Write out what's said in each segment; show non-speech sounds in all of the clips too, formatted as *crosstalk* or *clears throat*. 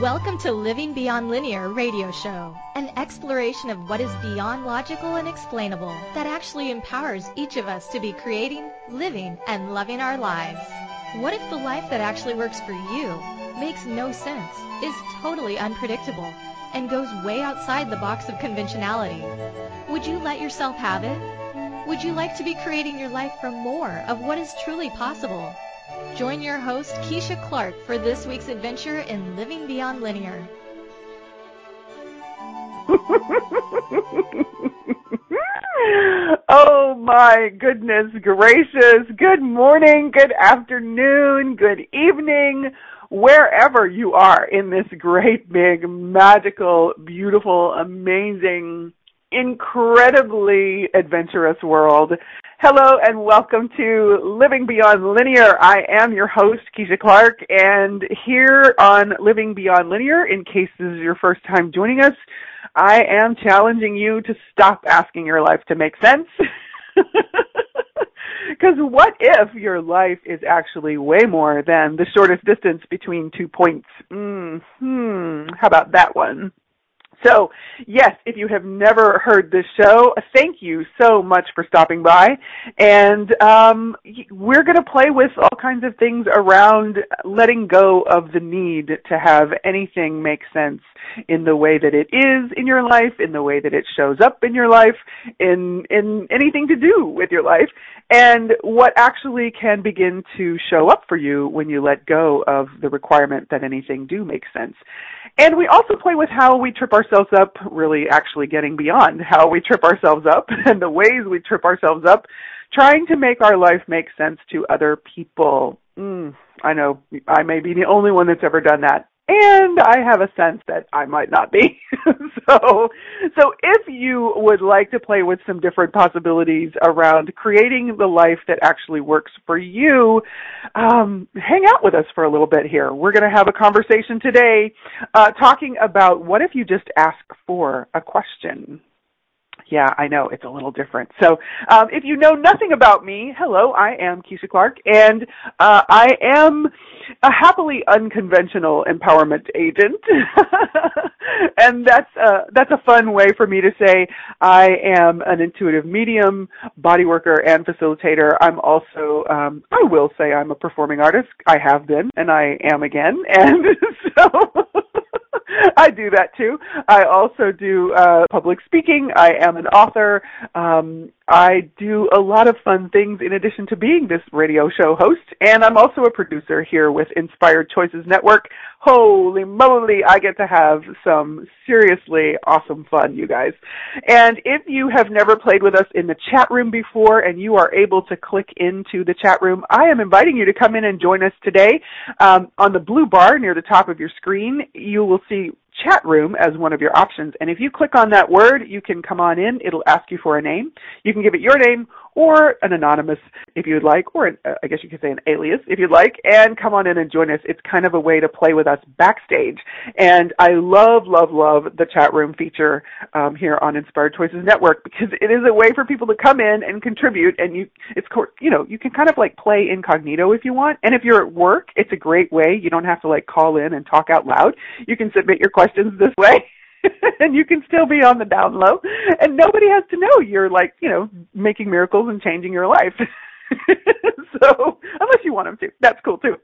Welcome to Living Beyond Linear radio show, an exploration of what is beyond logical and explainable that actually empowers each of us to be creating, living, and loving our lives. What if the life that actually works for you makes no sense, is totally unpredictable, and goes way outside the box of conventionality? Would you let yourself have it? Would you like to be creating your life from more of what is truly possible? Join your host, Keisha Clark, for this week's adventure in Living Beyond Linear. *laughs* oh my goodness gracious. Good morning, good afternoon, good evening, wherever you are in this great, big, magical, beautiful, amazing, incredibly adventurous world. Hello and welcome to Living Beyond Linear. I am your host, Keisha Clark, and here on Living Beyond Linear, in case this is your first time joining us, I am challenging you to stop asking your life to make sense. *laughs* Because what if your life is actually way more than the shortest distance between two points? Hmm, how about that one? So, yes, if you have never heard this show, thank you so much for stopping by. And um, we're going to play with all kinds of things around letting go of the need to have anything make sense in the way that it is in your life, in the way that it shows up in your life, in in anything to do with your life, and what actually can begin to show up for you when you let go of the requirement that anything do make sense. And we also play with how we trip ourselves up, really actually getting beyond how we trip ourselves up *laughs* and the ways we trip ourselves up, trying to make our life make sense to other people. Mm, I know I may be the only one that's ever done that and I have a sense that I might not be. *laughs* so, so if you would like to play with some different possibilities around creating the life that actually works for you, um, hang out with us for a little bit here. We're going to have a conversation today, uh, talking about what if you just ask for a question. Yeah, I know it's a little different. So, um, if you know nothing about me, hello, I am Keisha Clark, and uh, I am a happily unconventional empowerment agent, *laughs* and that's uh, that's a fun way for me to say I am an intuitive medium, body worker, and facilitator. I'm also, um, I will say, I'm a performing artist. I have been, and I am again, *laughs* and so. *laughs* *laughs* I do that too. I also do uh, public speaking. I am an author. Um, I do a lot of fun things in addition to being this radio show host, and I'm also a producer here with Inspired Choices Network. Holy moly, I get to have some seriously awesome fun, you guys. And if you have never played with us in the chat room before and you are able to click into the chat room, I am inviting you to come in and join us today. Um, on the blue bar near the top of your screen, you will see chat room as one of your options. And if you click on that word, you can come on in. It'll ask you for a name. You can give it your name or an anonymous if you'd like, or an, uh, I guess you could say an alias if you'd like, and come on in and join us. It's kind of a way to play with us backstage. And I love, love, love the chat room feature um, here on Inspired Choices Network because it is a way for people to come in and contribute. And you, it's you know, you can kind of like play incognito if you want. And if you're at work, it's a great way. You don't have to like call in and talk out loud. You can submit your questions this way. *laughs* *laughs* and you can still be on the down low and nobody has to know you're like, you know, making miracles and changing your life. *laughs* so, unless you want them to, that's cool too.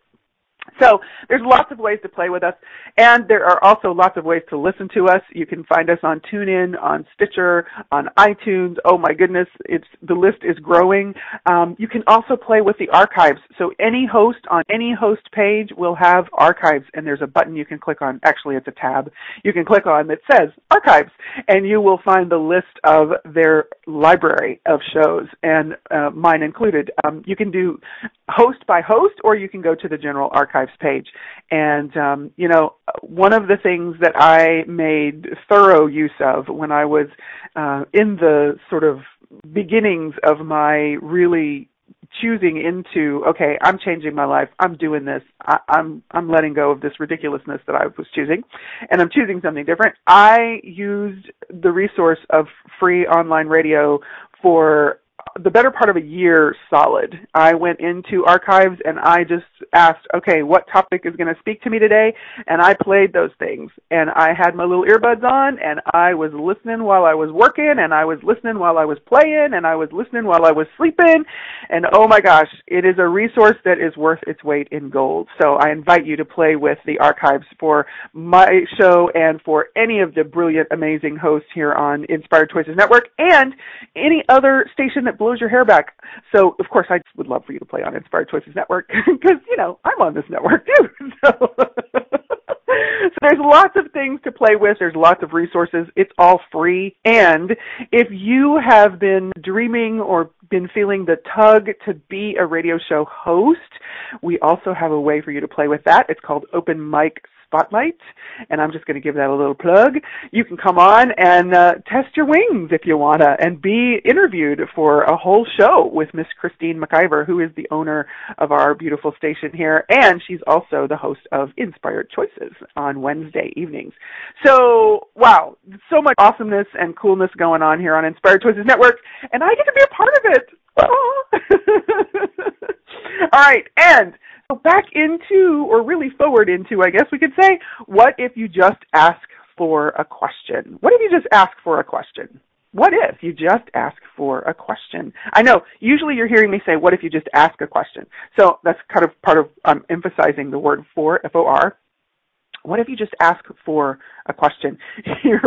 So there's lots of ways to play with us, and there are also lots of ways to listen to us. You can find us on TuneIn, on Stitcher, on iTunes. Oh my goodness, it's the list is growing. Um, you can also play with the archives. So any host on any host page will have archives, and there's a button you can click on. Actually, it's a tab you can click on that says archives, and you will find the list of their library of shows, and uh, mine included. Um, you can do host by host, or you can go to the general archive archives page. And, um, you know, one of the things that I made thorough use of when I was uh, in the sort of beginnings of my really choosing into okay i'm changing my life. I'm doing this. I, i'm i'm letting go of this ridiculousness that i was choosing. And i'm choosing something different. I used the resource of free online radio for the better part of a year solid. I went into archives and I just asked, okay, what topic is going to speak to me today? And I played those things. And I had my little earbuds on and I was listening while I was working and I was listening while I was playing and I was listening while I was sleeping. And oh my gosh, it is a resource that is worth its weight in gold. So I invite you to play with the archives for my show and for any of the brilliant, amazing hosts here on Inspired Choices Network and any other station that blows your hair back. So, of course, I would love for you to play on Inspired Choices Network *laughs* because, you know, I'm on this network too. *laughs* So. *laughs* so there's lots of things to play with. There's lots of resources. It's all free. And if you have been dreaming or been feeling the tug to be a radio show host, we also have a way for you to play with that. It's called Open Mic Spotlight, and I'm just going to give that a little plug. You can come on and uh, test your wings if you wanna, and be interviewed for a whole show with Miss Christine McIver, who is the owner of our beautiful station here, and she's also the host of Inspired Choices on Wednesday evenings. So, wow, so much awesomeness and coolness going on here on Inspired Choices Network, and I get to be a part of it. *laughs* All right, and back into, or really forward into, I guess we could say, what if you just ask for a question? What if you just ask for a question? What if you just ask for a question? I know, usually you're hearing me say, what if you just ask a question? So that's kind of part of um, emphasizing the word for, F-O-R. What if you just ask for a question? *laughs* You're,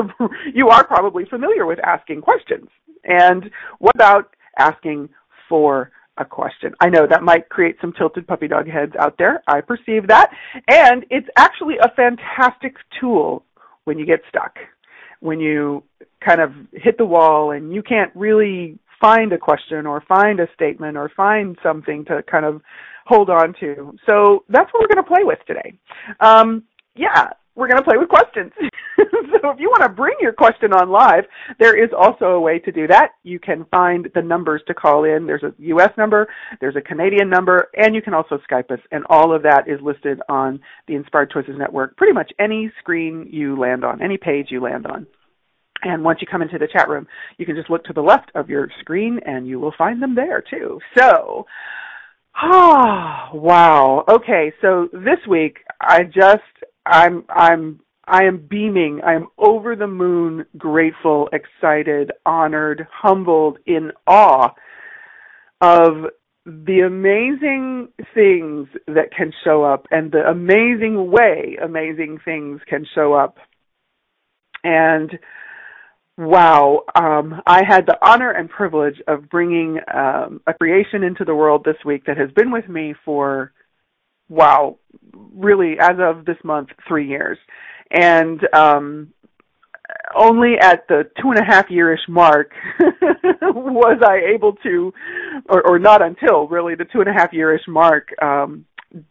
you are probably familiar with asking questions. And what about asking for a question. I know that might create some tilted puppy dog heads out there. I perceive that. And it's actually a fantastic tool when you get stuck. When you kind of hit the wall and you can't really find a question or find a statement or find something to kind of hold on to. So that's what we're going to play with today. Um, yeah, we're going to play with questions. *laughs* *laughs* so if you want to bring your question on live, there is also a way to do that. You can find the numbers to call in. There's a U.S. number, there's a Canadian number, and you can also Skype us. And all of that is listed on the Inspired Choices Network. Pretty much any screen you land on, any page you land on. And once you come into the chat room, you can just look to the left of your screen and you will find them there too. So, ah, wow. Okay, so this week I just I'm I'm I am beaming. I am over the moon, grateful, excited, honored, humbled, in awe of the amazing things that can show up and the amazing way amazing things can show up. And wow, um, I had the honor and privilege of bringing um, a creation into the world this week that has been with me for wow, really as of this month, three years. And um, only at the two and a half yearish mark *laughs* was I able to, or, or not until really the two and a half yearish mark, um,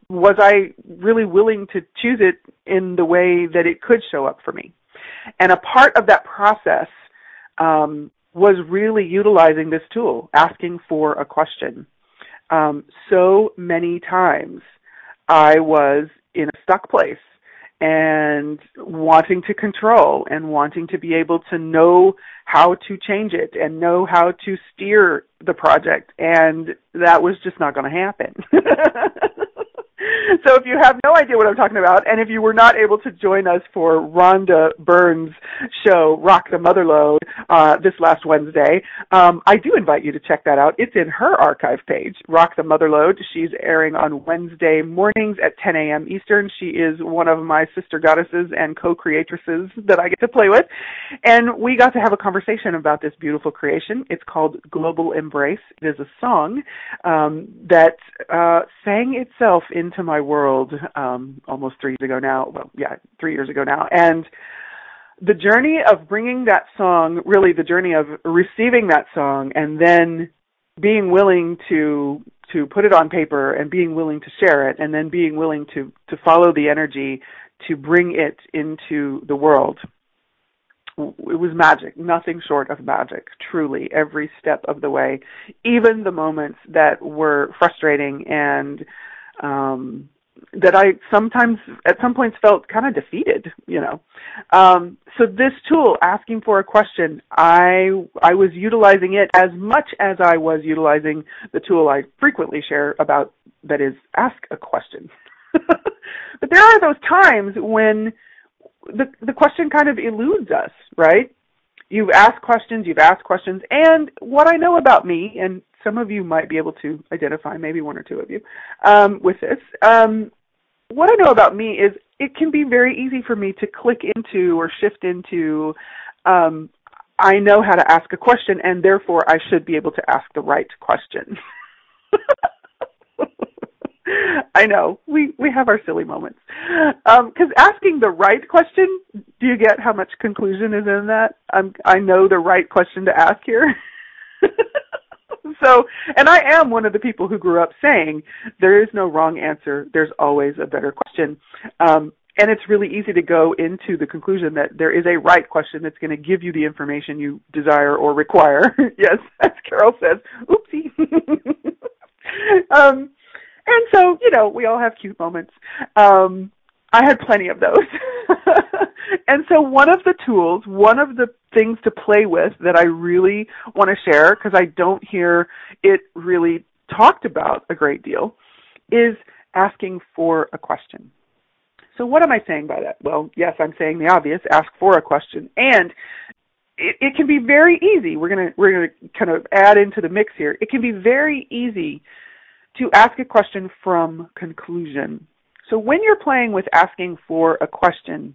was I really willing to choose it in the way that it could show up for me. And a part of that process um, was really utilizing this tool, asking for a question. Um, so many times I was in a stuck place and wanting to control and wanting to be able to know how to change it and know how to steer the project and that was just not going to happen. *laughs* so if you have no idea what I'm talking about, and if you were not able to join us for Rhonda Burns' show, Rock the Motherlode, uh, this last Wednesday, um, I do invite you to check that out. It's in her archive page, Rock the Motherlode. She's airing on Wednesday mornings at 10 a.m. Eastern. She is one of my sister goddesses and co-creatresses that I get to play with. And we got to have a conversation about this beautiful creation. It's called Global Embrace. It is a song um, that uh, sang itself into my world um, almost three years ago now. Well, yeah, three years ago now, and the journey of bringing that song, really the journey of receiving that song, and then being willing to to put it on paper and being willing to share it, and then being willing to to follow the energy to bring it into the world it was magic, nothing short of magic, truly, every step of the way. Even the moments that were frustrating and um that I sometimes at some points felt kind of defeated, you know. Um, so this tool, asking for a question, I I was utilizing it as much as I was utilizing the tool I frequently share about that is ask a question. *laughs* but there are those times when the the question kind of eludes us, right? You've asked questions, you've asked questions, and what I know about me, and some of you might be able to identify, maybe one or two of you, um, with this. Um, what I know about me is it can be very easy for me to click into or shift into um, I know how to ask a question and therefore I should be able to ask the right question. *laughs* *laughs* I know we we have our silly moments because um, asking the right question. Do you get how much conclusion is in that? I'm, I know the right question to ask here. *laughs* so, and I am one of the people who grew up saying there is no wrong answer. There's always a better question. Um, and it's really easy to go into the conclusion that there is a right question that's going to give you the information you desire or require. *laughs* yes, as Carol says. Oopsie. um, and so, you know, we all have cute moments. Um, I had plenty of those. *laughs* and so one of the tools, one of the things to play with that I really want to share because I don't hear it really talked about a great deal is asking for a question. So what am I saying by that? Well, yes, I'm saying the obvious, ask for a question. And it, it can be very easy. We're going to we're going to kind of add into the mix here. It can be very easy to ask a question from conclusion. So when you're playing with asking for a question,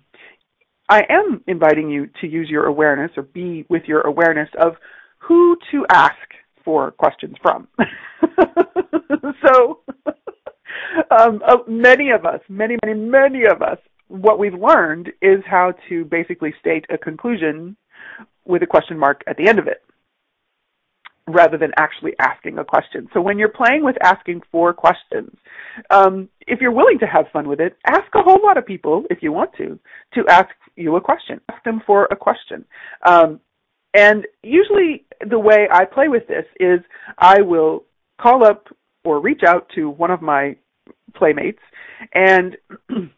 I am inviting you to use your awareness or be with your awareness of who to ask for questions from. *laughs* so um, uh, many of us, many, many, many of us, what we've learned is how to basically state a conclusion with a question mark at the end of it rather than actually asking a question. So when you're playing with asking for questions, um, if you're willing to have fun with it, ask a whole lot of people, if you want to, to ask you a question. Ask them for a question. Um, and usually the way I play with this is I will call up or reach out to one of my playmates and *clears throat*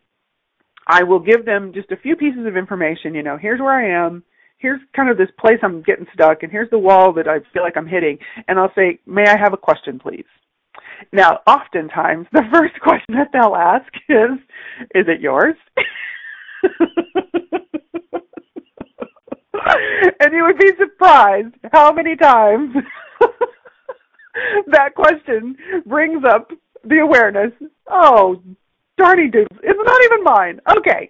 I will give them just a few pieces of information, you know, here's where I am, here's kind of this place I'm getting stuck, and here's the wall that I feel like I'm hitting, and I'll say, may I have a question, please? Now, oftentimes, the *laughs* first question that they'll ask is, is it yours? *laughs* and you would be surprised how many times *laughs* that question brings up the awareness, oh, darny dudes, it's not even mine. Okay.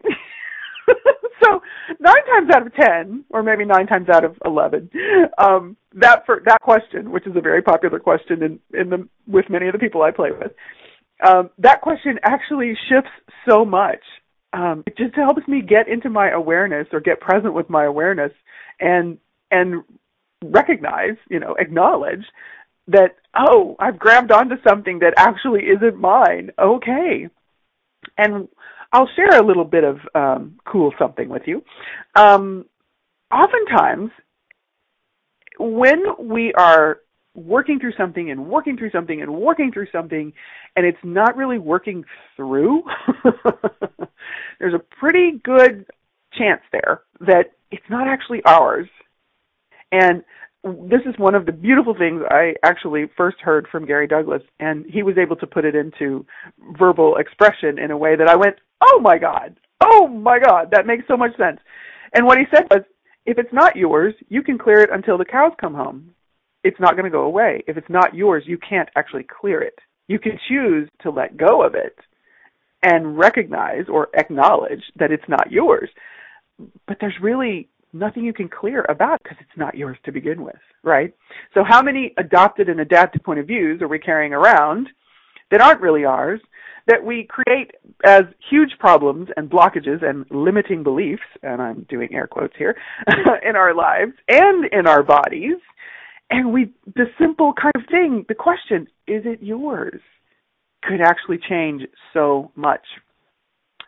*laughs* so nine times out of ten, or maybe nine times out of eleven, um, that for that question, which is a very popular question in in the with many of the people I play with, um, that question actually shifts so much. Um, it just helps me get into my awareness or get present with my awareness and and recognize, you know, acknowledge that oh, I've grabbed onto something that actually isn't mine. Okay. And I'll share a little bit of um, cool something with you. Um, oftentimes, when we are working through something and working through something and working through something and it's not really working through, *laughs* there's a pretty good chance there that it's not actually ours. And this is one of the beautiful things I actually first heard from Gary Douglas, and he was able to put it into verbal expression in a way that I went, oh my God, oh my God, that makes so much sense. And what he said was, if it's not yours, you can clear it until the cows come home. It's not going to go away. If it's not yours, you can't actually clear it. You can choose to let go of it and recognize or acknowledge that it's not yours. But there's really nothing you can clear about because it's not yours to begin with, right? So how many adopted and adapted point of views are we carrying around that aren't really ours, that we create as huge problems and blockages and limiting beliefs, and I'm doing air quotes here, *laughs* in our lives and in our bodies. And we, the simple kind of thing, the question, is it yours? Could actually change so much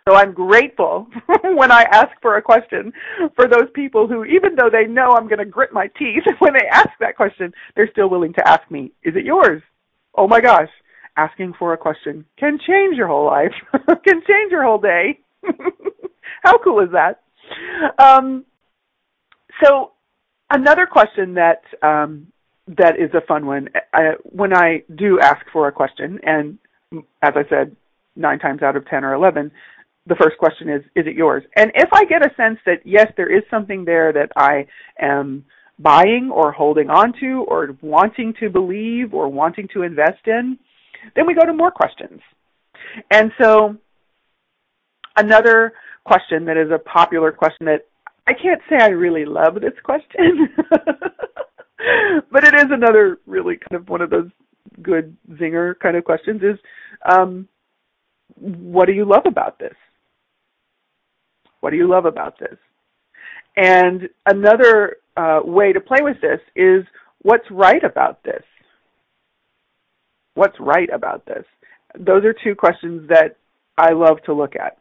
so I'm grateful *laughs* when I ask for a question for those people who, even though they know I'm going to grit my teeth *laughs* when they ask that question, they're still willing to ask me, is it yours? Oh my gosh. asking for a question can change your whole life, *laughs* can change your whole day. How cool is that? Um, so another question that um, that is a fun one. I, when I do ask for a question, and as I said, nine times out of ten or eleven, the first question is, "Is it yours?" And if I get a sense that yes, there is something there that I am buying or holding on to or wanting to believe or wanting to invest in, then we go to more questions. And so another question that is a popular question that I can't say I really love this question, *laughs* but it is another really kind of one of those good zinger kind of questions is um, what do you love about this? What do you love about this? And another uh, way to play with this is what's right about this? What's right about this? Those are two questions that I love to look at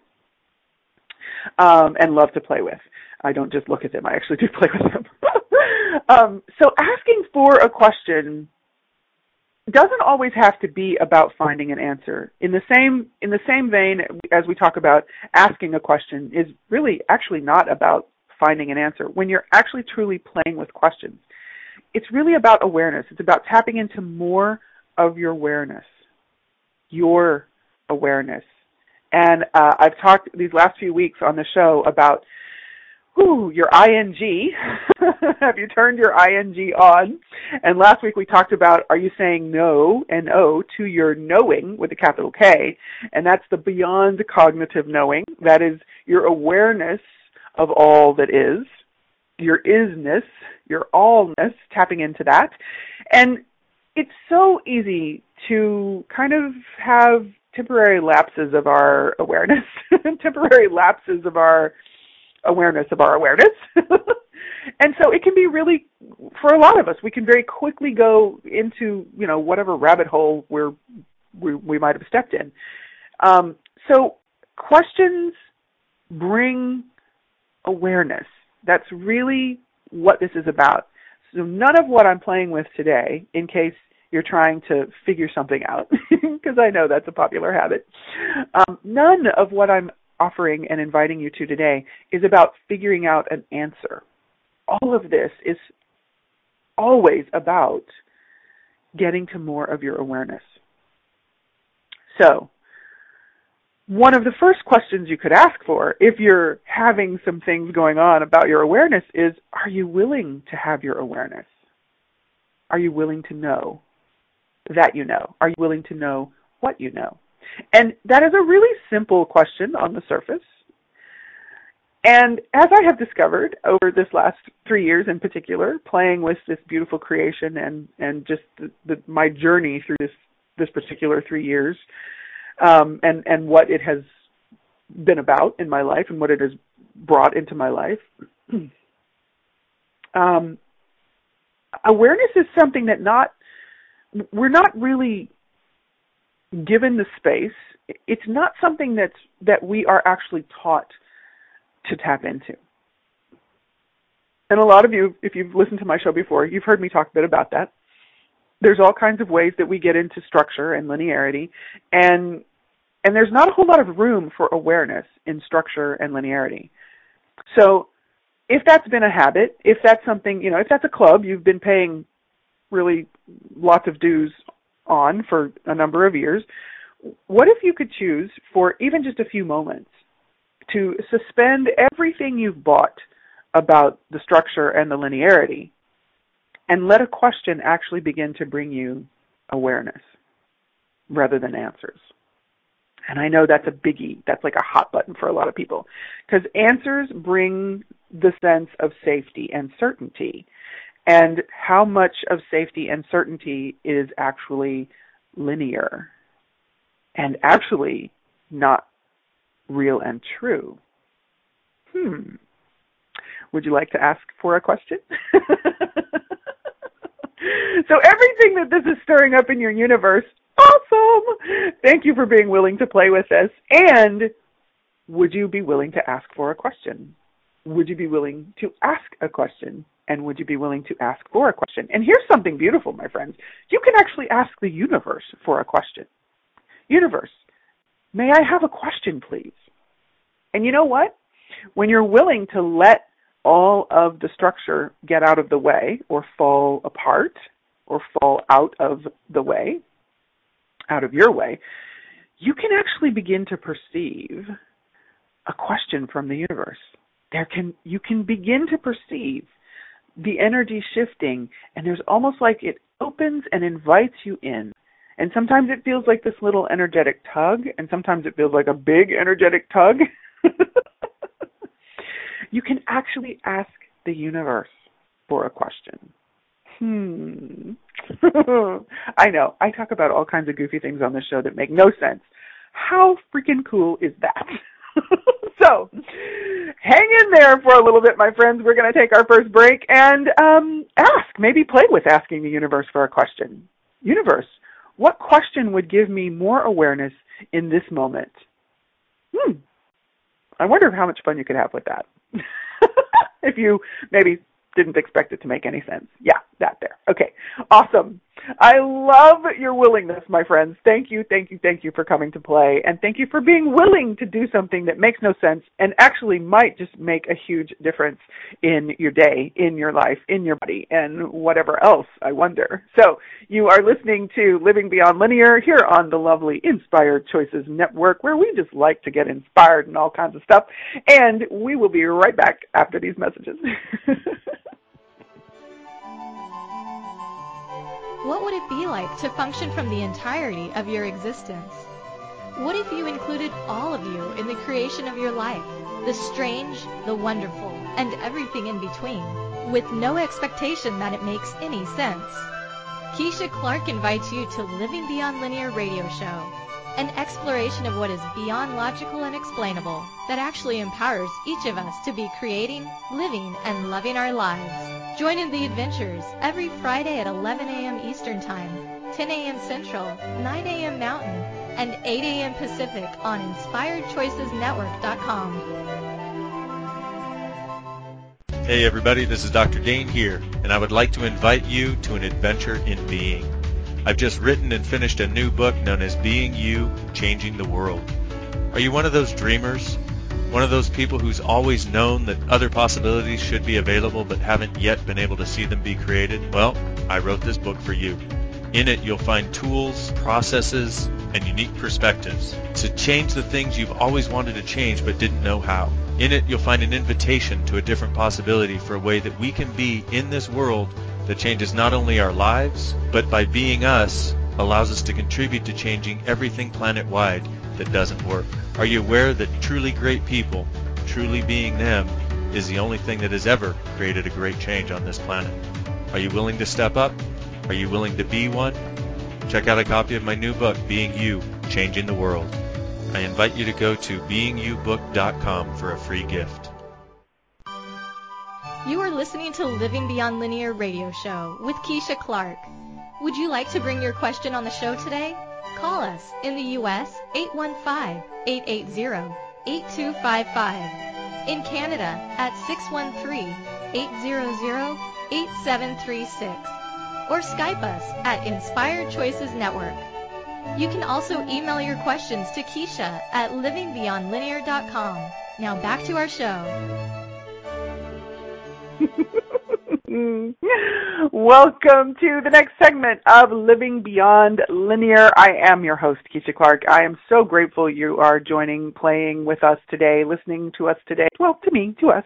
um, and love to play with. I don't just look at them; I actually do *laughs* play with them. *laughs* um, so, asking for a question doesn't always have to be about finding an answer. In the same in the same vein as we talk about asking a question is really actually not about finding an answer. When you're actually truly playing with questions, it's really about awareness. It's about tapping into more of your awareness, your awareness. And uh, I've talked these last few weeks on the show about whew, your ing. *laughs* Have you turned your ing on? And last week we talked about are you saying no, N-O, to your knowing with a capital K? And that's the beyond cognitive knowing. That is your awareness of all that is, your isness, your allness, tapping into that. And it's so easy to kind of have temporary lapses of our awareness, *laughs* temporary lapses of our awareness of our awareness. *laughs* and so it can be really, for a lot of us, we can very quickly go into, you know, whatever rabbit hole we're, we, we might have stepped in. Um, so questions bring awareness. That's really what this is about. So none of what I'm playing with today, in case you're trying to figure something out, *laughs* because I know that's a popular habit, um, none of what I'm offering and inviting you to today is about figuring out an answer. All of this is always about getting to more of your awareness. So, one of the first questions you could ask for if you're having some things going on about your awareness is Are you willing to have your awareness? Are you willing to know that you know? Are you willing to know what you know? And that is a really simple question on the surface. And as I have discovered over this last three years in particular, playing with this beautiful creation and, and just the, the, my journey through this, this particular three years, um, and, and what it has been about in my life and what it has brought into my life, *clears throat* um, awareness is something that not, we're not really given the space, it's not something that's that we are actually taught to tap into. And a lot of you, if you've listened to my show before, you've heard me talk a bit about that. There's all kinds of ways that we get into structure and linearity, and and there's not a whole lot of room for awareness in structure and linearity. So if that's been a habit, if that's something, you know, if that's a club you've been paying really lots of dues on for a number of years, what if you could choose for even just a few moments to suspend everything you've bought about the structure and the linearity and let a question actually begin to bring you awareness rather than answers? And I know that's a biggie. That's like a hot button for a lot of people because answers bring the sense of safety and certainty and how much of safety and certainty is actually linear and actually not real and true. Hmm. Would you like to ask for a question? *laughs* so everything that this is stirring up in your universe, awesome! Thank you for being willing to play with this. And would you be willing to ask for a question? Would you be willing to ask a question? And would you be willing to ask for a question? And here's something beautiful, my friends. You can actually ask the universe for a question. universe, may I have a question, please? And you know what? When you're willing to let all of the structure get out of the way or fall apart or fall out of the way, out of your way, you can actually begin to perceive a question from the universe. There can you can begin to perceive the energy shifting and there's almost like it opens and invites you in. And sometimes it feels like this little energetic tug and sometimes it feels like a big energetic tug. *laughs* you can actually ask the universe for a question. Hmm. *laughs* I know. I talk about all kinds of goofy things on this show that make no sense. How freaking cool is that? *laughs* so, hang in there for a little bit, my friends. We're going to take our first break and um, ask, maybe play with asking the universe for a question. Universe, what question would give me more awareness in this moment? Hmm. I wonder how much fun you could have with that. *laughs* if you maybe didn't expect it to make any sense. Yeah, that there. Okay, awesome. I love your willingness, my friends. Thank you, thank you, thank you for coming to play, and thank you for being willing to do something that makes no sense and actually might just make a huge difference in your day, in your life, in your body, and whatever else, I wonder. So, you are listening to Living Beyond Linear here on the lovely Inspired Choices Network, where we just like to get inspired and all kinds of stuff, and we will be right back after these messages. *laughs* What would it be like to function from the entirety of your existence? What if you included all of you in the creation of your life, the strange, the wonderful, and everything in between, with no expectation that it makes any sense? Keisha Clark invites you to Living Beyond Linear radio show, an exploration of what is beyond logical and explainable that actually empowers each of us to be creating, living, and loving our lives. Join in the adventures every Friday at 11 a.m. Eastern Time, 10 a.m. Central, 9 a.m. Mountain, and 8 a.m. Pacific on InspiredChoicesNetwork.com. Hey everybody, this is Dr. Dain Heer, and I would like to invite you to an adventure in being. I've just written and finished a new book known as Being You, Changing the World. Are you one of those dreamers? One of those people who's always known that other possibilities should be available but haven't yet been able to see them be created? Well, I wrote this book for you. In it, you'll find tools, processes, and unique perspectives to change the things you've always wanted to change but didn't know how. In it, you'll find an invitation to a different possibility for a way that we can be in this world that changes not only our lives, but by being us, allows us to contribute to changing everything planet-wide that doesn't work. Are you aware that truly great people, truly being them, is the only thing that has ever created a great change on this planet? Are you willing to step up? Are you willing to be one? Check out a copy of my new book, Being You, Changing the World. I invite you to go to beingyoubook.com for a free gift. You are listening to Living Beyond Linear radio show with Keisha Clark. Would you like to bring your question on the show today? Call us in the U.S. 815-880-8255. In Canada at 613-800-8736. Or Skype us at Inspired Choices Network. You can also email your questions to Keisha at livingbeyondlinear.com. Now back to our show. *laughs* Welcome to the next segment of Living Beyond Linear. I am your host, Keisha Clark. I am so grateful you are joining, playing with us today, listening to us today. Well, to me, to us.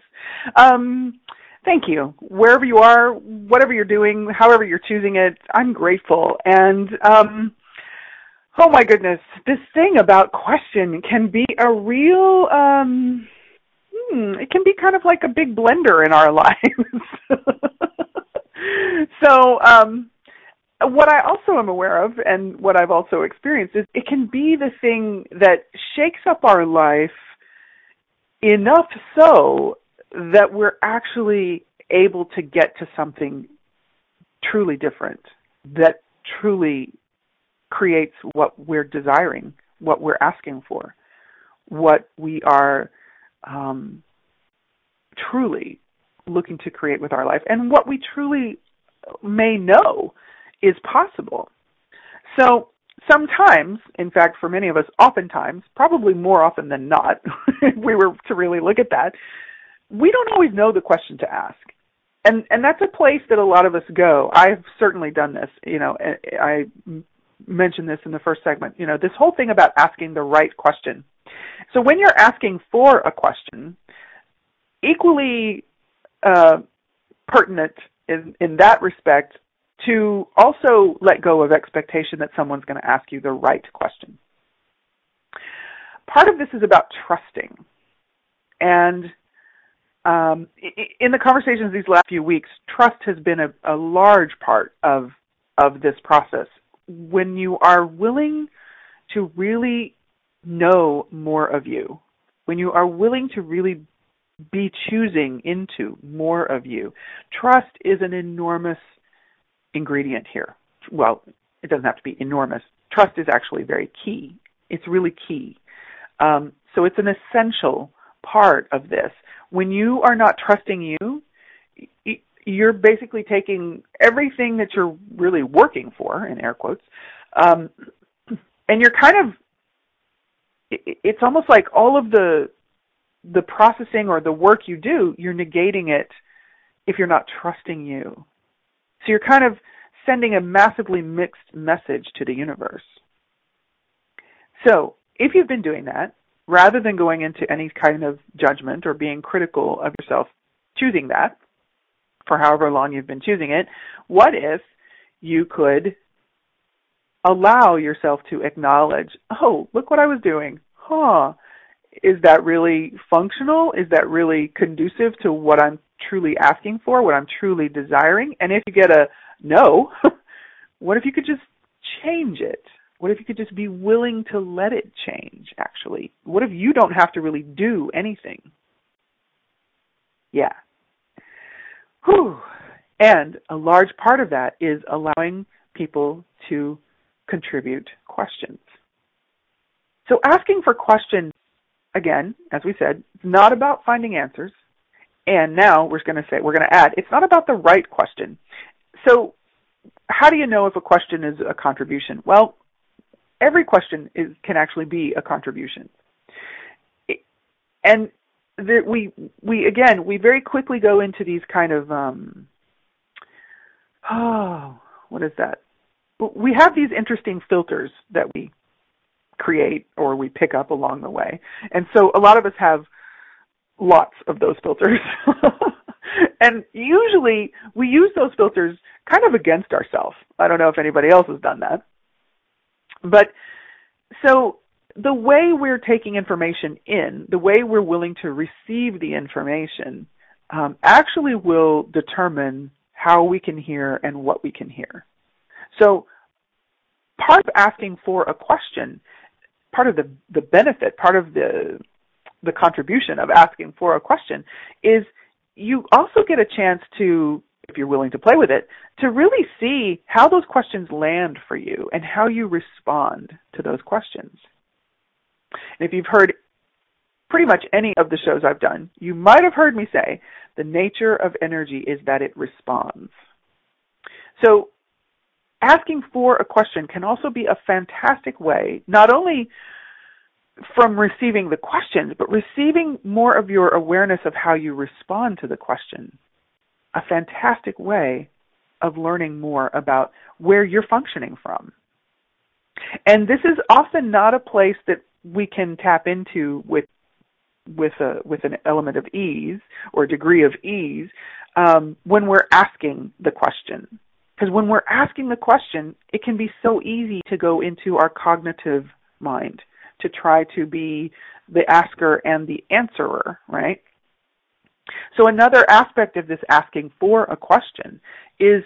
Um, thank you. Wherever you are, whatever you're doing, however you're choosing it, I'm grateful. And, um, oh my goodness, this thing about question can be a real, um, hmm, it can be kind of like a big blender in our *laughs* lives. so, um, what I also am aware of and what I've also experienced is it can be the thing that shakes up our life enough so that we're actually able to get to something truly different that truly creates what we're desiring, what we're asking for, what we are um, truly looking to create with our life, and what we truly may know is possible. So sometimes, in fact, for many of us, oftentimes, probably more often than not, *laughs* if we were to really look at that, we don't always know the question to ask. And and that's a place that a lot of us go. I've certainly done this. You know, I mentioned this in the first segment. You know, this whole thing about asking the right question. So when you're asking for a question, equally uh, pertinent in, in that respect to also let go of expectation that someone's going to ask you the right question. Part of this is about trusting. And um, in the conversations these last few weeks, trust has been a, a large part of of this process. When you are willing to really know more of you, when you are willing to really be choosing into more of you. Trust is an enormous ingredient here. Well, it doesn't have to be enormous. Trust is actually very key. It's really key. Um, so it's an essential part of this. When you are not trusting you, you're basically taking everything that you're really working for, in air quotes, um, and you're kind of. It's almost like all of the the processing or the work you do, you're negating it if you're not trusting you. So you're kind of sending a massively mixed message to the universe. So if you've been doing that, rather than going into any kind of judgment or being critical of yourself choosing that for however long you've been choosing it, what if you could allow yourself to acknowledge, oh, look what I was doing. Huh is that really functional? Is that really conducive to what I'm truly asking for, what I'm truly desiring? And if you get a no, *laughs* what if you could just change it? What if you could just be willing to let it change, actually? What if you don't have to really do anything? Yeah. Whew. And a large part of that is allowing people to contribute questions. So asking for questions again, as we said, it's not about finding answers. And now we're going to say, we're going to add, it's not about the right question. So how do you know if a question is a contribution? Well, every question is, can actually be a contribution. And we, we, again, we very quickly go into these kind of, um, oh, what is that? We have these interesting filters that we create or we pick up along the way. And so a lot of us have lots of those filters. *laughs* and usually we use those filters kind of against ourselves. I don't know if anybody else has done that. But so the way we're taking information in, the way we're willing to receive the information, um, actually will determine how we can hear and what we can hear. So part of asking for a question part of the the benefit, part of the the contribution of asking for a question is you also get a chance to if you're willing to play with it to really see how those questions land for you and how you respond to those questions. And if you've heard pretty much any of the shows I've done, you might have heard me say the nature of energy is that it responds. So asking for a question can also be a fantastic way, not only from receiving the questions, but receiving more of your awareness of how you respond to the question. A fantastic way of learning more about where you're functioning from. And this is often not a place that we can tap into with with a with an element of ease or degree of ease um, when we're asking the question. Because when we're asking the question, it can be so easy to go into our cognitive mind to try to be the asker and the answerer, right? So another aspect of this asking for a question is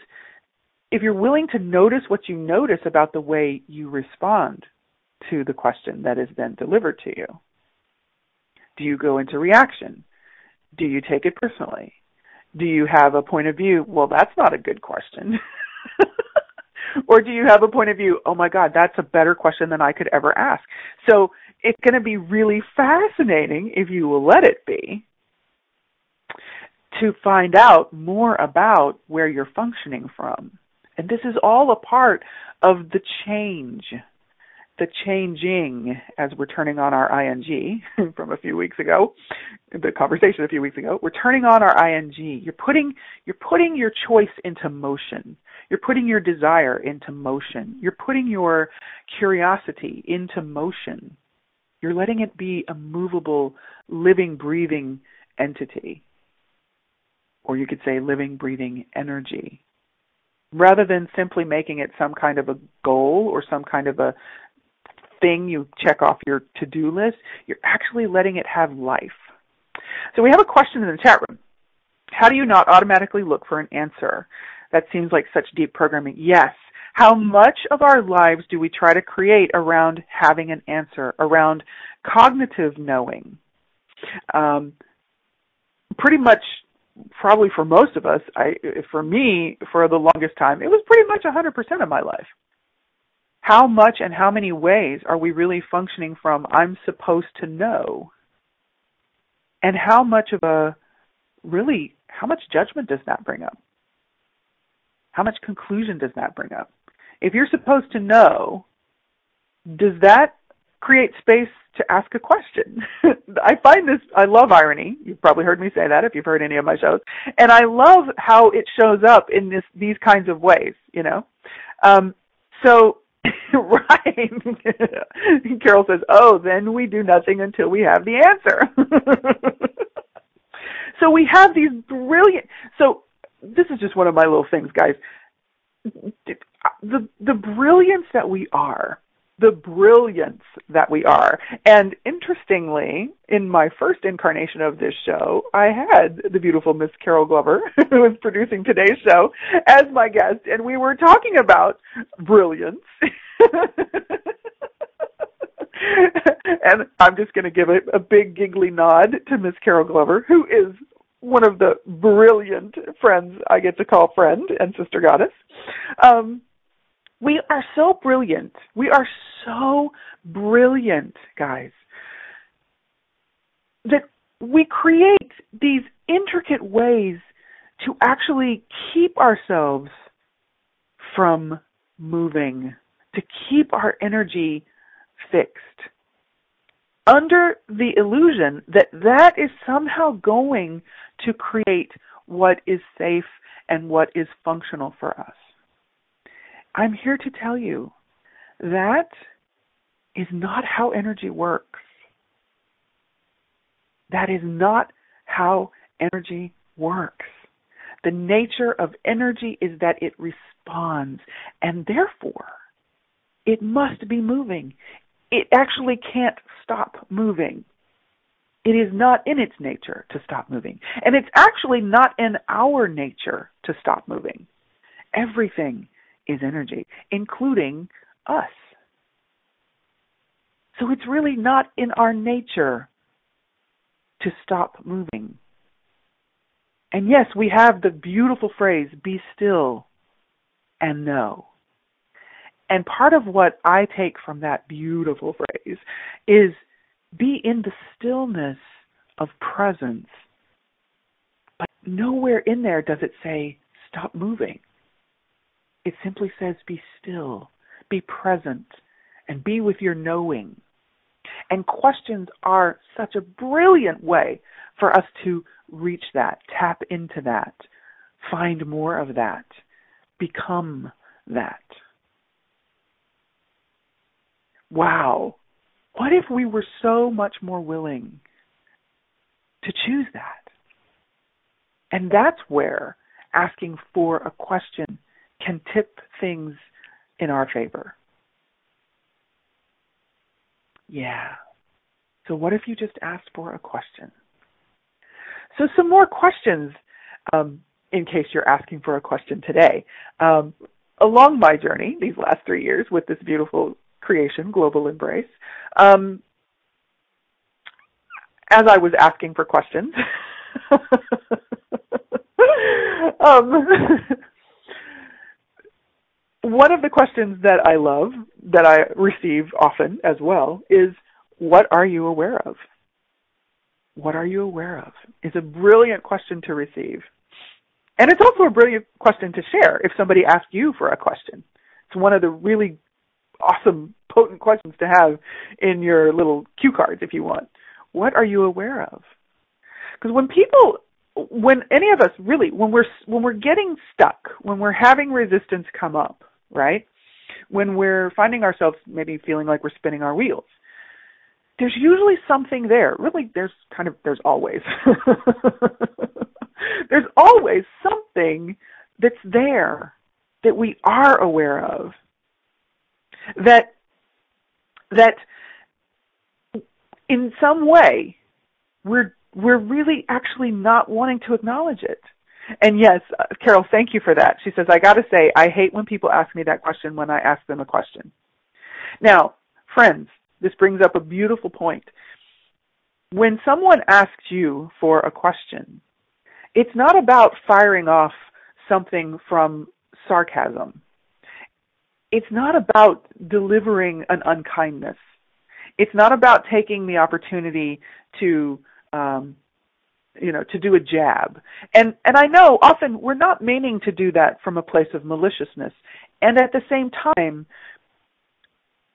if you're willing to notice what you notice about the way you respond to the question that is then delivered to you. Do you go into reaction? Do you take it personally? Do you have a point of view? Well, that's not a good question. *laughs* *laughs* or do you have a point of view? Oh my God, that's a better question than I could ever ask. So it's going to be really fascinating if you will let it be to find out more about where you're functioning from. And this is all a part of the change the changing as we're turning on our ing *laughs* from a few weeks ago, the conversation a few weeks ago. We're turning on our ing. You're putting you're putting your choice into motion. You're putting your desire into motion. You're putting your curiosity into motion. You're letting it be a movable, living, breathing entity. Or you could say living, breathing energy rather than simply making it some kind of a goal or some kind of a thing you check off your to-do list, you're actually letting it have life. So we have a question in the chat room. How do you not automatically look for an answer? That seems like such deep programming. Yes. How much of our lives do we try to create around having an answer, around cognitive knowing? Um, pretty much probably for most of us, I for me, for the longest time, it was pretty much 100% of my life. How much and how many ways are we really functioning from I'm supposed to know? And how much of a really how much judgment does that bring up? How much conclusion does that bring up? If you're supposed to know, does that create space to ask a question. *laughs* I find this, I love irony. You've probably heard me say that if you've heard any of my shows. And I love how it shows up in this, these kinds of ways, you know? Um, so, *laughs* right. *laughs* Carol says, oh, then we do nothing until we have the answer. so we have these brilliant, so this is just one of my little things, guys. The, the brilliance that we are the brilliance that we are. And interestingly, in my first incarnation of this show, I had the beautiful Miss Carol Glover, *laughs* who is producing today's show, as my guest, and we were talking about brilliance. *laughs* and I'm just going to give a, a big giggly nod to Miss Carol Glover, who is one of the brilliant friends I get to call friend and sister goddess. Um, we are so brilliant. We are so brilliant, guys, that we create these intricate ways to actually keep ourselves from moving, to keep our energy fixed. Under the illusion that that is somehow going to create what is safe and what is functional for us. I'm here to tell you that is not how energy works. That is not how energy works. The nature of energy is that it responds, and therefore, it must be moving. It actually can't stop moving. It is not in its nature to stop moving. And it's actually not in our nature to stop moving. Everything is energy, including us. So it's really not in our nature to stop moving. And yes, we have the beautiful phrase, be still and know. And part of what I take from that beautiful phrase is be in the stillness of presence. But nowhere in there does it say stop moving. It simply says be still, be present, and be with your knowing. And questions are such a brilliant way for us to reach that, tap into that, find more of that, become that. Wow. What if we were so much more willing to choose that? And that's where asking for a question can tip things in our favor. Yeah. So, what if you just asked for a question? So, some more questions um, in case you're asking for a question today. Um, along my journey, these last three years with this beautiful creation, Global Embrace, um, as I was asking for questions, *laughs* um, *laughs* one of the questions that I love, that I receive often as well, is what are you aware of? What are you aware of? Is a brilliant question to receive. And it's also a brilliant question to share if somebody asks you for a question. It's one of the really awesome potent questions to have in your little cue cards if you want. What are you aware of? Because when people when any of us really when we're when we're getting stuck, when we're having resistance come up, right? When we're finding ourselves maybe feeling like we're spinning our wheels, there's usually something there. Really, there's kind of there's always *laughs* there's always something that's there that we are aware of that that in some way we're we're really actually not wanting to acknowledge it. And yes, uh, Carol, thank you for that. She says, I got to say, I hate when people ask me that question when I ask them a question. Now, friends, this brings up a beautiful point. When someone asks you for a question, it's not about firing off something from sarcasm. It's not about delivering an unkindness. It's not about taking the opportunity to um, you know to do a jab. And and i know often we're not meaning to do that from a place of maliciousness. And at the same time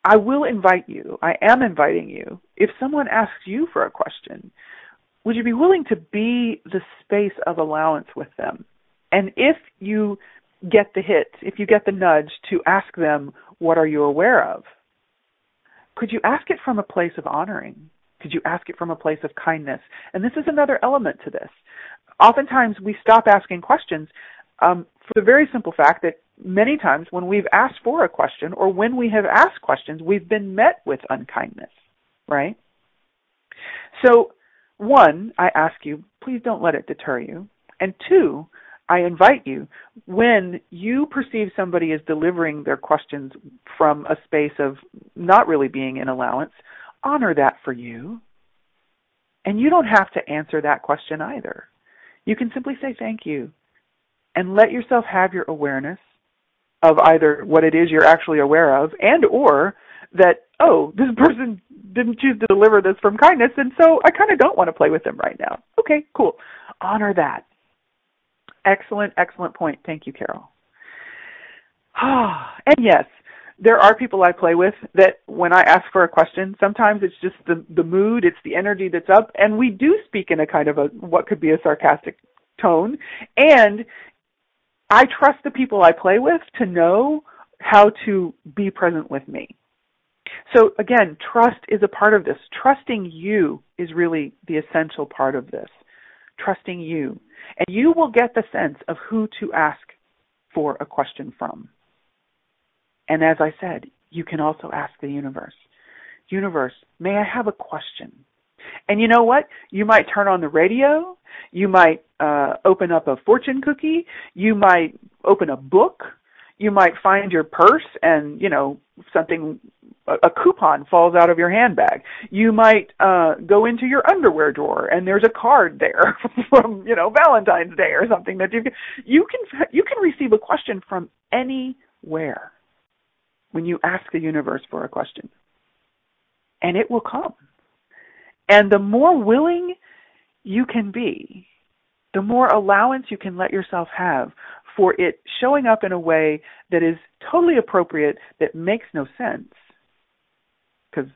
i will invite you i am inviting you if someone asks you for a question would you be willing to be the space of allowance with them? And if you get the hit if you get the nudge to ask them what are you aware of could you ask it from a place of honoring could you ask it from a place of kindness? And this is another element to this. Oftentimes we stop asking questions um, for the very simple fact that many times when we've asked for a question or when we have asked questions, we've been met with unkindness, right? So, one, I ask you, please don't let it deter you. And two, I invite you, when you perceive somebody as delivering their questions from a space of not really being in allowance, honor that for you. And you don't have to answer that question either. You can simply say thank you and let yourself have your awareness of either what it is you're actually aware of and or that oh this person didn't choose to deliver this from kindness and so I kind of don't want to play with them right now. Okay, cool. Honor that. Excellent, excellent point. Thank you, Carol. *sighs* and yes, there are people I play with that when I ask for a question, sometimes it's just the the mood, it's the energy that's up, and we do speak in a kind of a what could be a sarcastic tone, and I trust the people I play with to know how to be present with me. So again, trust is a part of this. Trusting you is really the essential part of this. Trusting you. And you will get the sense of who to ask for a question from. And as I said, you can also ask the universe, universe, may I have a question? And you know what? You might turn on the radio. You might uh, open up a fortune cookie. You might open a book. You might find your purse and, you know, something, a, coupon falls out of your handbag. You might uh, go into your underwear drawer and there's a card there *laughs* from, you know, Valentine's Day or something that you can, you can, you can receive a question from anywhere when you ask the universe for a question. And it will come. And the more willing you can be, the more allowance you can let yourself have for it showing up in a way that is totally appropriate, that makes no sense. Because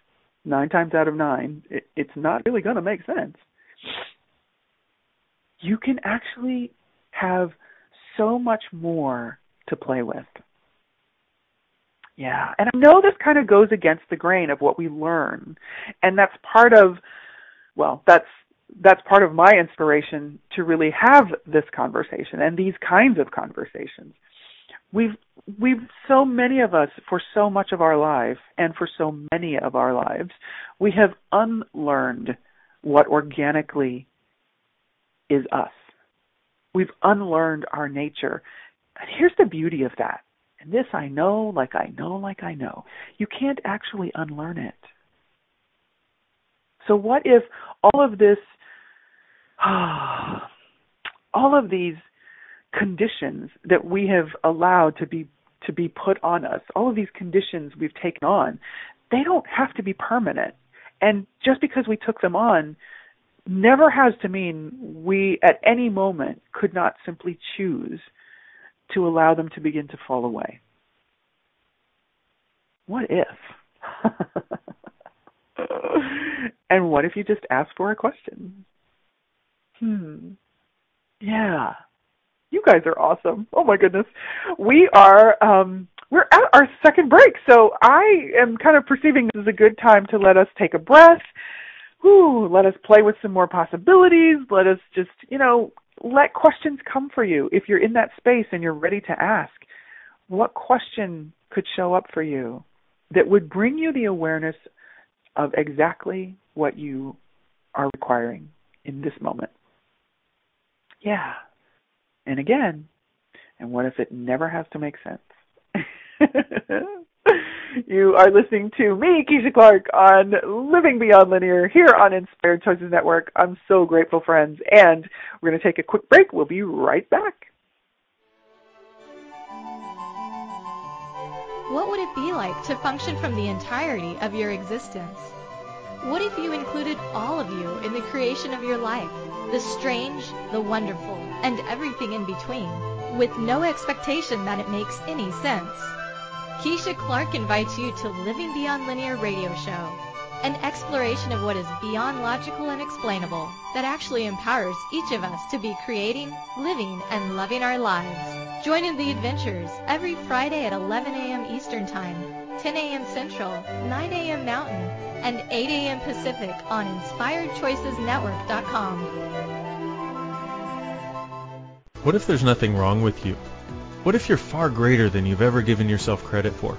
nine times out of nine, it, it's not really going to make sense. You can actually have so much more to play with. Yeah, and I know this kind of goes against the grain of what we learn, and that's part of, well, that's that's part of my inspiration to really have this conversation and these kinds of conversations. We've we've so many of us for so much of our life and for so many of our lives, we have unlearned what organically is us. We've unlearned our nature. And here's the beauty of that and this I know, like I know, like I know. You can't actually unlearn it. So what if all of this, Ah, all of these conditions that we have allowed to be to be put on us, all of these conditions we've taken on, they don't have to be permanent. And just because we took them on never has to mean we at any moment could not simply choose to allow them to begin to fall away. What if? *laughs* and what if you just ask for a question? Hmm. Yeah. You guys are awesome. Oh my goodness. We are um we're at our second break, so I am kind of perceiving this is a good time to let us take a breath. Whew, let us play with some more possibilities. Let us just, you know, let questions come for you. If you're in that space and you're ready to ask, what question could show up for you that would bring you the awareness of exactly what you are requiring in this moment? Yeah. And again, and what if it never has to make sense? *laughs* you are listening to me, Keisha Clark, on Living Beyond Linear here on Inspired Choices Network. I'm so grateful, friends. And we're going to take a quick break. We'll be right back. What would it be like to function from the entirety of your existence? What if you included all of you in the creation of your life? The strange, the wonderful, and everything in between, with no expectation that it makes any sense. Keisha Clark invites you to Living Beyond Linear radio show, an exploration of what is beyond logical and explainable that actually empowers each of us to be creating, living, and loving our lives. Join in the adventures every Friday at 11 a.m. Eastern Time, 10 a.m. Central, 9 a.m. Mountain, and 8 a.m. Pacific on InspiredChoicesNetwork.com. What if there's nothing wrong with you? What if you're far greater than you've ever given yourself credit for?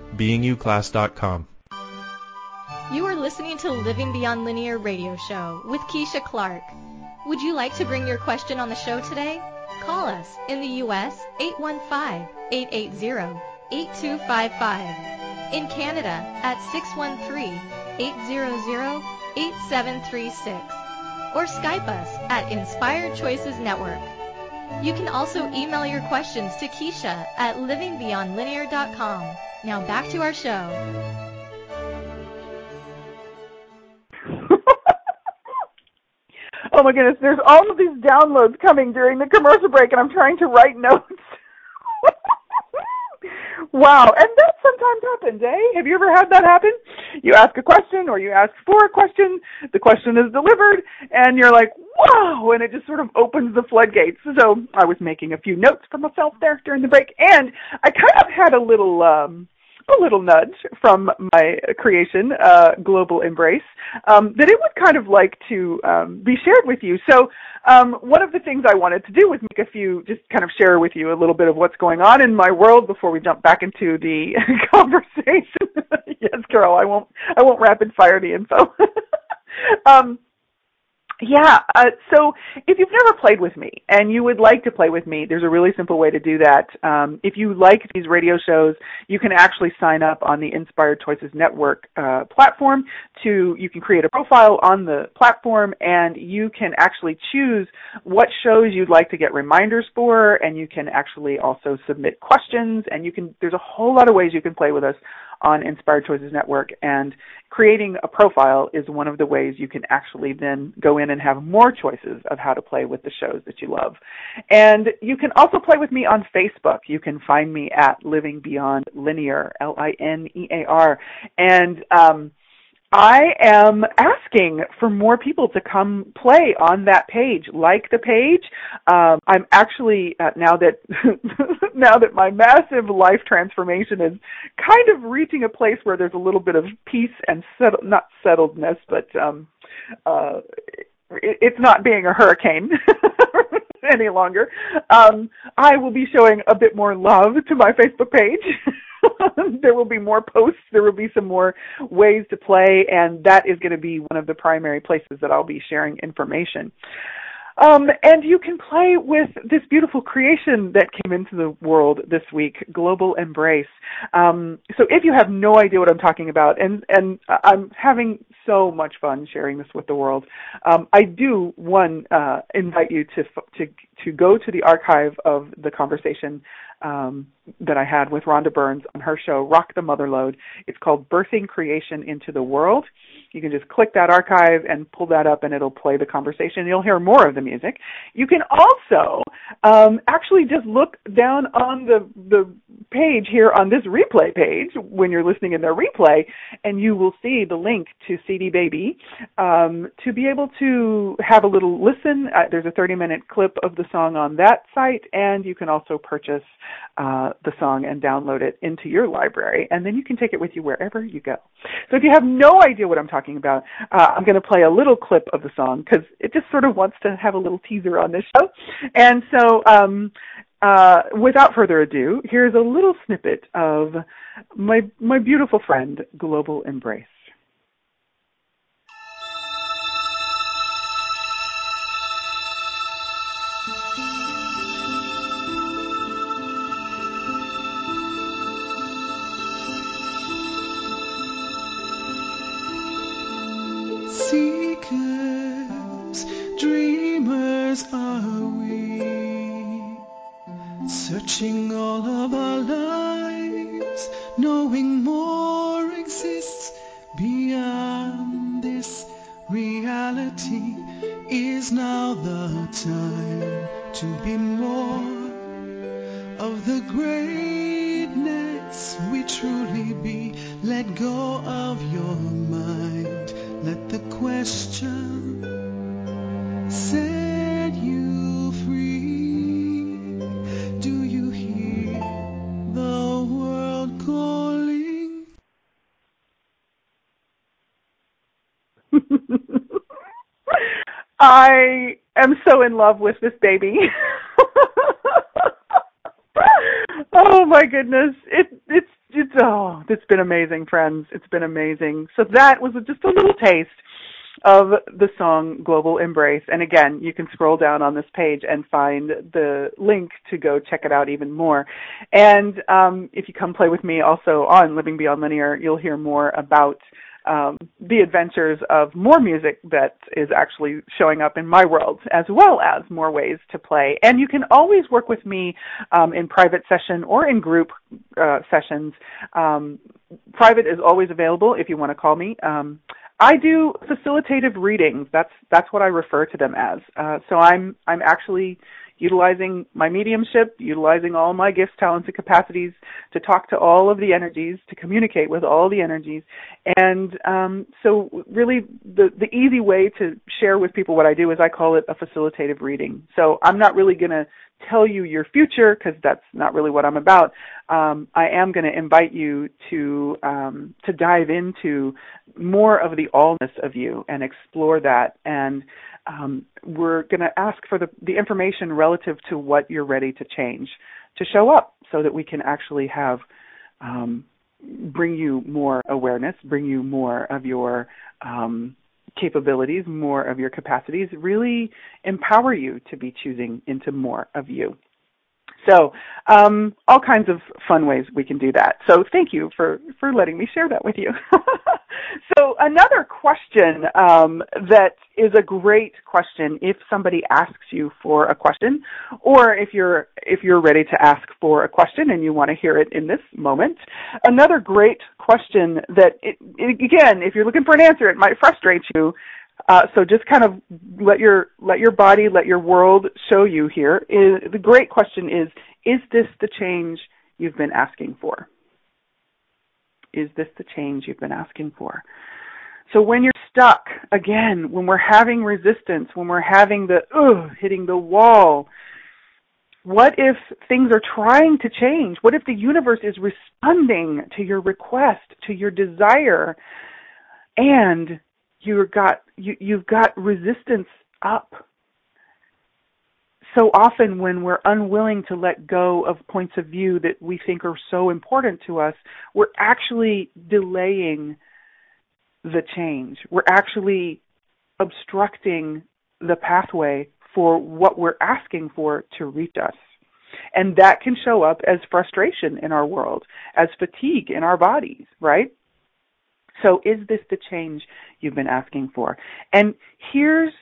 beingyouclass.com. You are listening to Living Beyond Linear radio show with Keisha Clark. Would you like to bring your question on the show today? Call us in the U.S. 815-880-8255. In Canada at 613-800-8736. Or Skype us at Inspired Choices Network. You can also email your questions to Keisha at livingbeyondlinear.com. Now back to our show. *laughs* oh my goodness, there's all of these downloads coming during the commercial break, and I'm trying to write notes. *laughs* wow, and that sometimes happens, eh? Have you ever had that happen? You ask a question or you ask for a question, the question is delivered, and you're like, *sighs* whoa, and it just sort of opens the floodgates. So I was making a few notes for myself there during the break, and I kind of had a little, um, a little nudge from my creation, uh, Global Embrace, um, that it would kind of like to um, be shared with you. So um, one of the things I wanted to do was make a few, just kind of share with you a little bit of what's going on in my world before we jump back into the *laughs* conversation. *laughs* yes, Carol, I won't, I won't rapid fire the info. *laughs* yeah, uh, so if you've never played with me and you would like to play with me, there's a really simple way to do that. Um, if you like these radio shows, you can actually sign up on the Inspired Choices Network uh, platform. To you can create a profile on the platform, and you can actually choose what shows you'd like to get reminders for, and you can actually also submit questions. And you can there's a whole lot of ways you can play with us on Inspired Choices Network. And creating a profile is one of the ways you can actually then go in and have more choices of how to play with the shows that you love. And you can also play with me on Facebook. You can find me at Living Beyond Linear, L-I-N-E-A-R. And, um, I am asking for more people to come play on that page, like the page. Um, I'm actually uh, now that *laughs* now that my massive life transformation is kind of reaching a place where there's a little bit of peace and settle not settledness, but um, uh, it's not being a hurricane *laughs* any longer. Um, I will be showing a bit more love to my Facebook page. *laughs* *laughs* there will be more posts. There will be some more ways to play, and that is going to be one of the primary places that I'll be sharing information. Um, and you can play with this beautiful creation that came into the world this week, Global Embrace. Um, so if you have no idea what I'm talking about, and, and I'm having so much fun sharing this with the world, um, I do, one, uh, invite you to, to, to go to the archive of the conversation um, that I had with Rhonda Burns on her show, Rock the Motherlode. It's called Birthing Creation into the World. You can just click that archive and pull that up, and it'll play the conversation. You'll hear more of the music. You can also um, actually just look down on the the page here on this replay page when you're listening in the replay, and you will see the link to CD Baby um, to be able to have a little listen. Uh, there's a 30 minute clip of the song on that site, and you can also purchase uh, the song and download it into your library, and then you can take it with you wherever you go. So if you have no idea what I'm talking about, uh, I'm going to play a little clip of the song because it just sort of wants to have a little teaser on this show. And so, um, uh, without further ado, here's a little snippet of my my beautiful friend, Global Embrace. Love with this baby. *laughs* oh my goodness. It it's it's oh, it's been amazing, friends. It's been amazing. So that was just a little taste of the song Global Embrace. And again, you can scroll down on this page and find the link to go check it out even more. And um, if you come play with me also on Living Beyond Linear, you'll hear more about um, the adventures of more music that is actually showing up in my world, as well as more ways to play. And you can always work with me um, in private session or in group uh, sessions. Um, private is always available if you want to call me. Um, I do facilitative readings. That's that's what I refer to them as. Uh, so I'm I'm actually utilizing my mediumship, utilizing all my gifts, talents, and capacities to talk to all of the energies, to communicate with all the energies. And um, so, really, the the easy way to share with people what I do is I call it a facilitative reading. So I'm not really going to tell you your future because that's not really what I'm about. Um, I am going to invite you to um, to dive into more of the allness of you and explore that and um, we're going to ask for the, the information relative to what you're ready to change to show up so that we can actually have um, bring you more awareness, bring you more of your um, capabilities, more of your capacities, really empower you to be choosing into more of you. So, um, all kinds of fun ways we can do that. So, thank you for for letting me share that with you. *laughs* so, another question um, that is a great question if somebody asks you for a question, or if you're if you're ready to ask for a question and you want to hear it in this moment. Another great question that it, it, again, if you're looking for an answer, it might frustrate you. Uh, so just kind of let your let your body, let your world show you here. Is, the great question is: Is this the change you've been asking for? Is this the change you've been asking for? So when you're stuck, again, when we're having resistance, when we're having the ugh, hitting the wall, what if things are trying to change? What if the universe is responding to your request, to your desire, and you've got you, you've got resistance up. So often, when we're unwilling to let go of points of view that we think are so important to us, we're actually delaying the change. We're actually obstructing the pathway for what we're asking for to reach us. And that can show up as frustration in our world, as fatigue in our bodies, right? So is this the change you've been asking for? And here's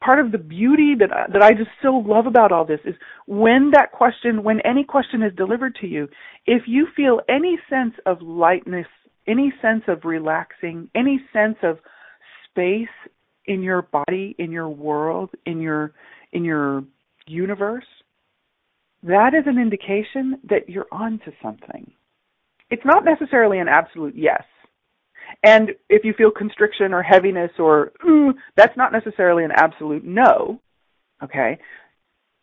part of the beauty that that I just so love about all this is when that question, when any question is delivered to you, if you feel any sense of lightness, any sense of relaxing, any sense of space in your body, in your world, in your in your universe, that is an indication that you're on to something. It's not necessarily an absolute yes. And if you feel constriction or heaviness or that's not necessarily an absolute no. Okay?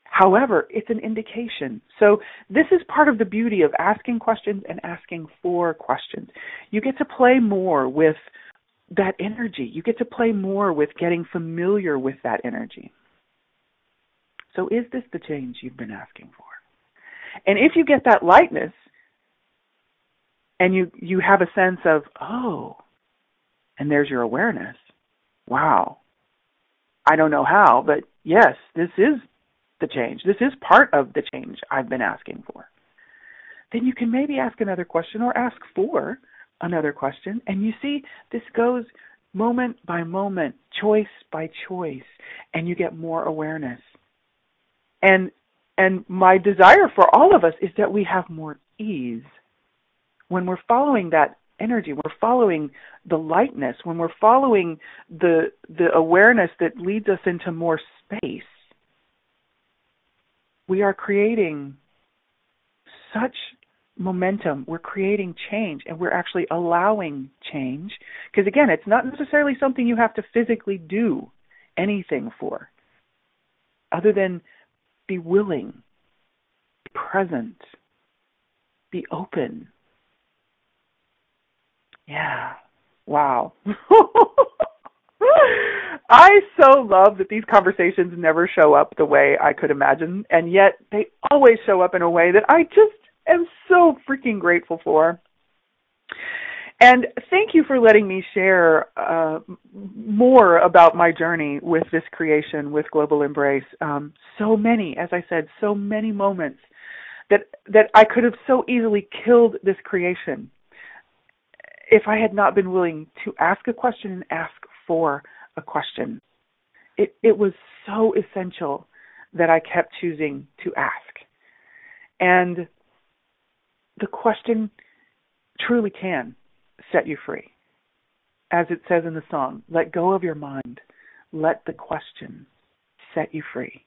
However, it's an indication. So this is part of the beauty of asking questions and asking for questions. You get to play more with that energy. You get to play more with getting familiar with that energy. So is this the change you've been asking for? And if you get that lightness and you you have a sense of, oh, and there's your awareness. Wow. I don't know how, but yes, this is the change. This is part of the change I've been asking for. Then you can maybe ask another question or ask for another question. And you see, this goes moment by moment, choice by choice, and you get more awareness. And and my desire for all of us is that we have more ease when we're following that energy, we're following the lightness, when we're following the the awareness that leads us into more space we are creating such momentum. We're creating change and we're actually allowing change. Because again, it's not necessarily something you have to physically do anything for, other than be willing, be present, be open. Yeah. Wow. *laughs* I so love that these conversations never show up the way I could imagine, and yet they always show up in a way that I just am so freaking grateful for. And thank you for letting me share uh, more about my journey with this creation, with Global Embrace. Um, so many, as I said, so many moments that that I could have so easily killed this creation if I had not been willing to ask a question and ask for a question. It it was so essential that I kept choosing to ask. And the question truly can set you free. As it says in the song, let go of your mind. Let the question set you free.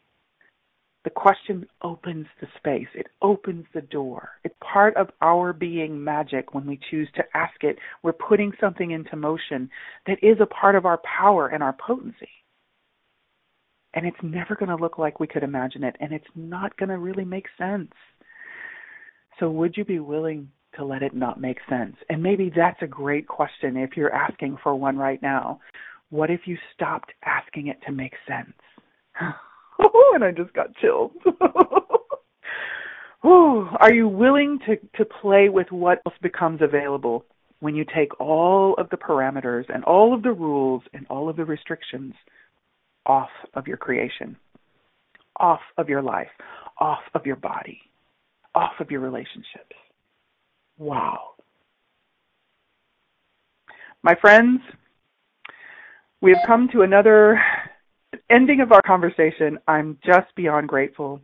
The question opens the space. It opens the door. It's part of our being magic when we choose to ask it. We're putting something into motion that is a part of our power and our potency. And it's never going to look like we could imagine it, and it's not going to really make sense. So, would you be willing to let it not make sense? And maybe that's a great question if you're asking for one right now. What if you stopped asking it to make sense? *laughs* *laughs* and I just got chilled. *laughs* Are you willing to, to play with what else becomes available when you take all of the parameters and all of the rules and all of the restrictions off of your creation, off of your life, off of your body, off of your relationships? Wow. My friends, we have come to another ending of our conversation, I'm just beyond grateful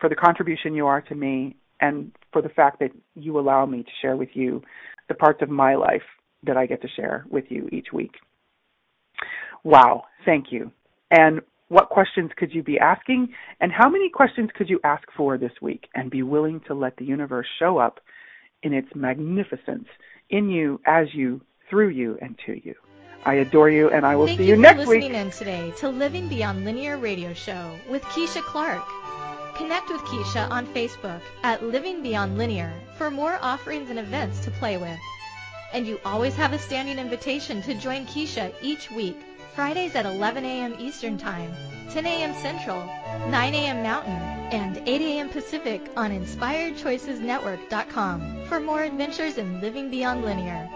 for the contribution you are to me and for the fact that you allow me to share with you the parts of my life that I get to share with you each week. Wow, thank you. And what questions could you be asking? And how many questions could you ask for this week and be willing to let the universe show up in its magnificence in you, as you, through you, and to you? I adore you, and I will Thank see you, you next week. Thank you for listening in today to Living Beyond Linear Radio Show with Keisha Clark. Connect with Keisha on Facebook at Living Beyond Linear for more offerings and events to play with. And you always have a standing invitation to join Keisha each week, Fridays at 11 a.m. Eastern Time, 10 a.m. Central, 9 a.m. Mountain, and 8 a.m. Pacific on InspiredChoicesNetwork.com for more adventures in Living Beyond Linear.